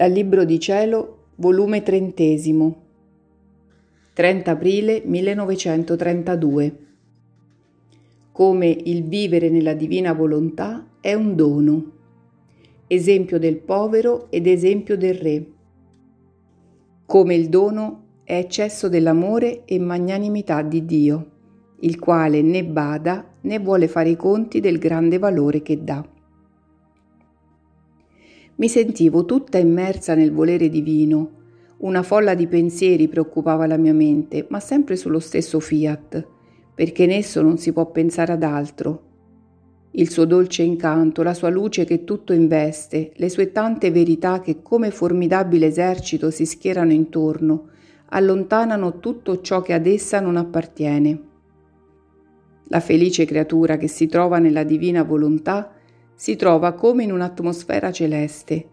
Dal Libro di Cielo, volume trentesimo, 30 aprile 1932. Come il vivere nella divina volontà è un dono, esempio del povero ed esempio del re. Come il dono è eccesso dell'amore e magnanimità di Dio, il quale né bada né vuole fare i conti del grande valore che dà. Mi sentivo tutta immersa nel volere divino. Una folla di pensieri preoccupava la mia mente, ma sempre sullo stesso fiat, perché in esso non si può pensare ad altro. Il suo dolce incanto, la sua luce che tutto investe, le sue tante verità che come formidabile esercito si schierano intorno, allontanano tutto ciò che ad essa non appartiene. La felice creatura che si trova nella divina volontà si trova come in un'atmosfera celeste,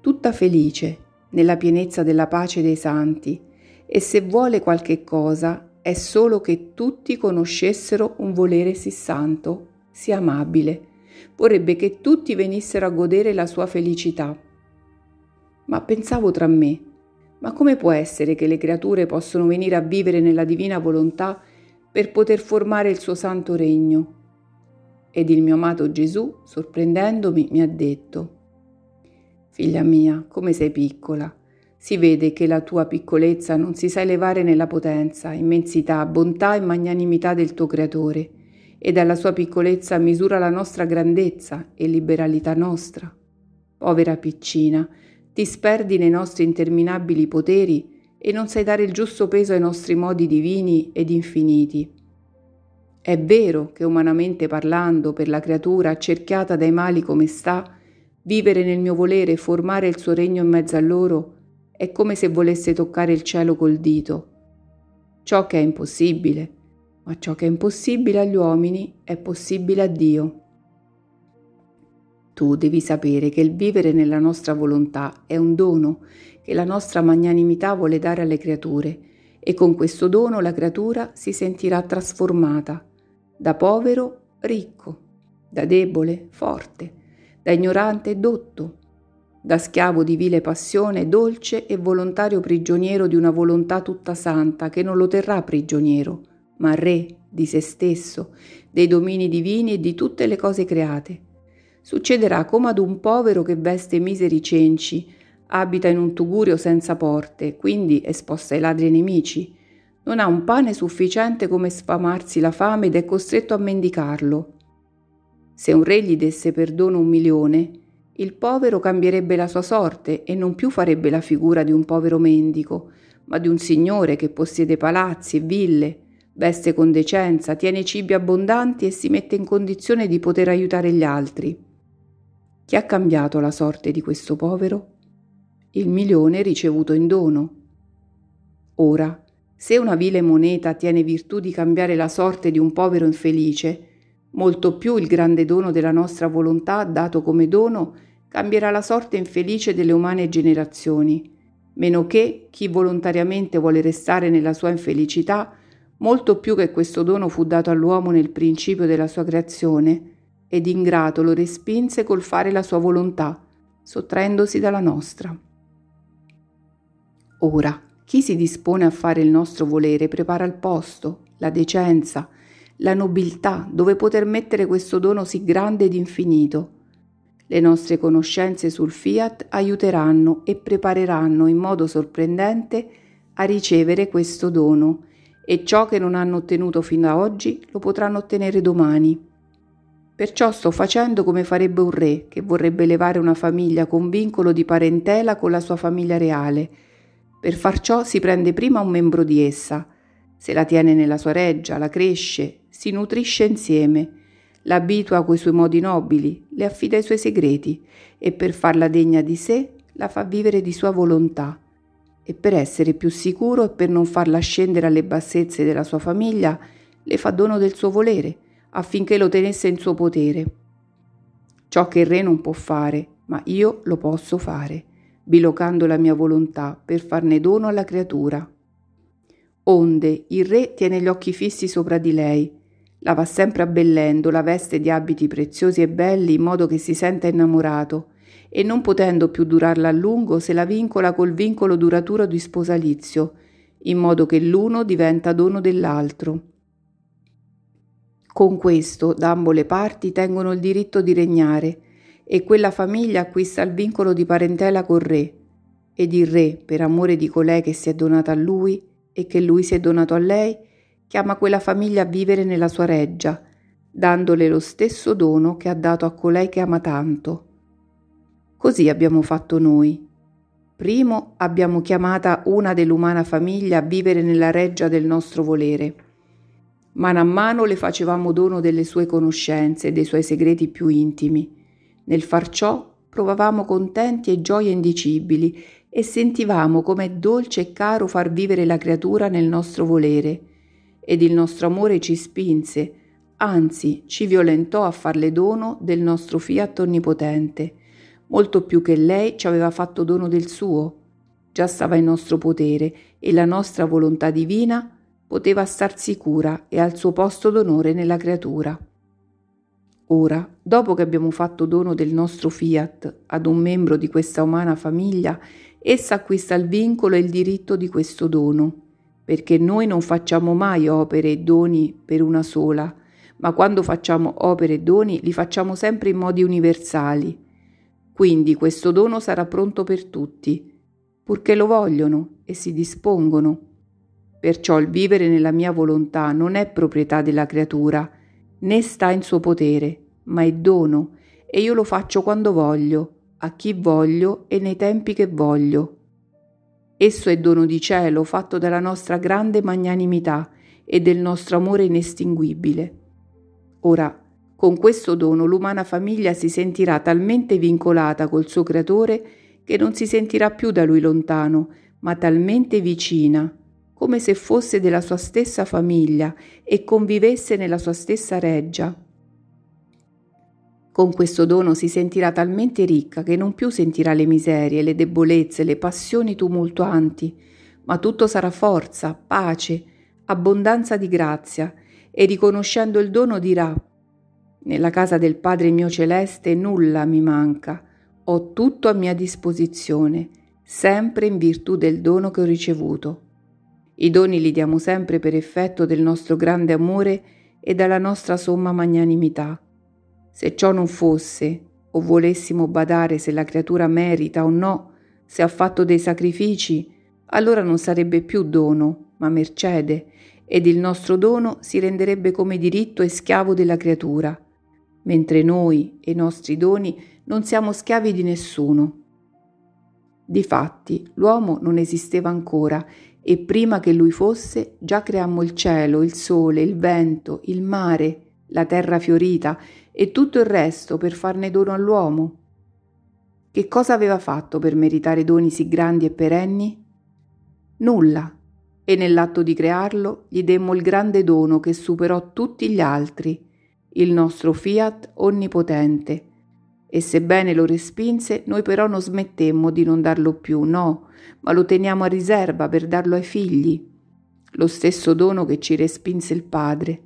tutta felice, nella pienezza della pace dei santi, e se vuole qualche cosa è solo che tutti conoscessero un volere sì santo, sì amabile. Vorrebbe che tutti venissero a godere la sua felicità. Ma pensavo tra me, ma come può essere che le creature possono venire a vivere nella divina volontà per poter formare il suo santo regno? Ed il mio amato Gesù, sorprendendomi, mi ha detto, Figlia mia, come sei piccola, si vede che la tua piccolezza non si sa elevare nella potenza, immensità, bontà e magnanimità del tuo Creatore, e dalla sua piccolezza misura la nostra grandezza e liberalità nostra. Povera piccina, ti sperdi nei nostri interminabili poteri e non sai dare il giusto peso ai nostri modi divini ed infiniti. È vero che umanamente parlando, per la creatura accerchiata dai mali come sta, vivere nel mio volere e formare il suo regno in mezzo a loro è come se volesse toccare il cielo col dito. Ciò che è impossibile, ma ciò che è impossibile agli uomini è possibile a Dio. Tu devi sapere che il vivere nella nostra volontà è un dono che la nostra magnanimità vuole dare alle creature e con questo dono la creatura si sentirà trasformata da povero ricco, da debole forte, da ignorante dotto, da schiavo di vile passione dolce e volontario prigioniero di una volontà tutta santa che non lo terrà prigioniero, ma re di se stesso, dei domini divini e di tutte le cose create. Succederà come ad un povero che veste miseri cenci, abita in un tugurio senza porte, quindi esposta ai ladri nemici, non ha un pane sufficiente come sfamarsi la fame ed è costretto a mendicarlo. Se un re gli desse perdono un milione, il povero cambierebbe la sua sorte e non più farebbe la figura di un povero mendico, ma di un signore che possiede palazzi e ville, veste con decenza, tiene cibi abbondanti e si mette in condizione di poter aiutare gli altri. Chi ha cambiato la sorte di questo povero? Il milione ricevuto in dono. Ora, se una vile moneta tiene virtù di cambiare la sorte di un povero infelice, molto più il grande dono della nostra volontà, dato come dono, cambierà la sorte infelice delle umane generazioni, meno che chi volontariamente vuole restare nella sua infelicità, molto più che questo dono fu dato all'uomo nel principio della sua creazione, ed ingrato lo respinse col fare la sua volontà, sottraendosi dalla nostra. Ora, chi si dispone a fare il nostro volere prepara il posto, la decenza, la nobiltà dove poter mettere questo dono sì grande ed infinito. Le nostre conoscenze sul fiat aiuteranno e prepareranno in modo sorprendente a ricevere questo dono e ciò che non hanno ottenuto fino ad oggi lo potranno ottenere domani. Perciò sto facendo come farebbe un re che vorrebbe levare una famiglia con vincolo di parentela con la sua famiglia reale per far ciò si prende prima un membro di essa, se la tiene nella sua reggia, la cresce, si nutrisce insieme, la abitua coi suoi modi nobili, le affida i suoi segreti e per farla degna di sé la fa vivere di sua volontà. E per essere più sicuro e per non farla scendere alle bassezze della sua famiglia, le fa dono del suo volere, affinché lo tenesse in suo potere. Ciò che il re non può fare, ma io lo posso fare bilocando la mia volontà per farne dono alla creatura. Onde il re tiene gli occhi fissi sopra di lei, la va sempre abbellendo, la veste di abiti preziosi e belli in modo che si senta innamorato e non potendo più durarla a lungo se la vincola col vincolo duraturo di sposalizio, in modo che l'uno diventa dono dell'altro. Con questo, da ambo le parti tengono il diritto di regnare, e quella famiglia acquista il vincolo di parentela col re, ed il re, per amore di colei che si è donata a lui e che lui si è donato a lei, chiama quella famiglia a vivere nella sua reggia, dandole lo stesso dono che ha dato a colei che ama tanto. Così abbiamo fatto noi. Primo abbiamo chiamata una dell'umana famiglia a vivere nella reggia del nostro volere. Mano a mano le facevamo dono delle sue conoscenze e dei suoi segreti più intimi. Nel far ciò provavamo contenti e gioie indicibili e sentivamo com'è dolce e caro far vivere la creatura nel nostro volere. Ed il nostro amore ci spinse, anzi ci violentò a farle dono del nostro fiat onnipotente, molto più che lei ci aveva fatto dono del suo. Già stava in nostro potere e la nostra volontà divina poteva star sicura e al suo posto d'onore nella creatura. Ora, dopo che abbiamo fatto dono del nostro fiat ad un membro di questa umana famiglia, essa acquista il vincolo e il diritto di questo dono, perché noi non facciamo mai opere e doni per una sola, ma quando facciamo opere e doni li facciamo sempre in modi universali. Quindi questo dono sarà pronto per tutti, purché lo vogliono e si dispongono. Perciò il vivere nella mia volontà non è proprietà della creatura, né sta in suo potere, ma è dono, e io lo faccio quando voglio, a chi voglio e nei tempi che voglio. Esso è dono di cielo fatto dalla nostra grande magnanimità e del nostro amore inestinguibile. Ora, con questo dono l'umana famiglia si sentirà talmente vincolata col suo creatore che non si sentirà più da lui lontano, ma talmente vicina, come se fosse della sua stessa famiglia e convivesse nella sua stessa reggia. Con questo dono si sentirà talmente ricca che non più sentirà le miserie, le debolezze, le passioni tumultuanti, ma tutto sarà forza, pace, abbondanza di grazia, e riconoscendo il dono dirà Nella casa del Padre mio celeste nulla mi manca, ho tutto a mia disposizione, sempre in virtù del dono che ho ricevuto. I doni li diamo sempre per effetto del nostro grande amore e dalla nostra somma magnanimità. Se ciò non fosse, o volessimo badare se la creatura merita o no, se ha fatto dei sacrifici, allora non sarebbe più dono, ma mercede, ed il nostro dono si renderebbe come diritto e schiavo della creatura, mentre noi e i nostri doni non siamo schiavi di nessuno. Difatti, l'uomo non esisteva ancora e prima che lui fosse già creammo il cielo, il sole, il vento, il mare, la terra fiorita e tutto il resto per farne dono all'uomo. Che cosa aveva fatto per meritare doni sì grandi e perenni? Nulla. E nell'atto di crearlo gli demmo il grande dono che superò tutti gli altri, il nostro fiat onnipotente. E sebbene lo respinse, noi però non smettemmo di non darlo più, no, ma lo teniamo a riserva per darlo ai figli, lo stesso dono che ci respinse il Padre.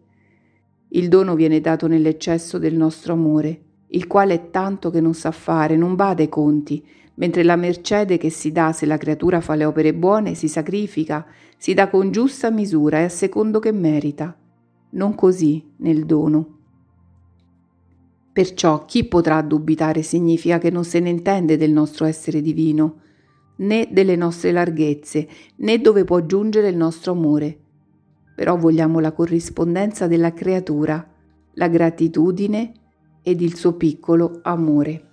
Il dono viene dato nell'eccesso del nostro amore, il quale è tanto che non sa fare, non bada ai conti, mentre la mercede che si dà se la creatura fa le opere buone si sacrifica, si dà con giusta misura e a secondo che merita. Non così nel dono. Perciò chi potrà dubitare significa che non se ne intende del nostro essere divino, né delle nostre larghezze, né dove può giungere il nostro amore però vogliamo la corrispondenza della creatura, la gratitudine ed il suo piccolo amore.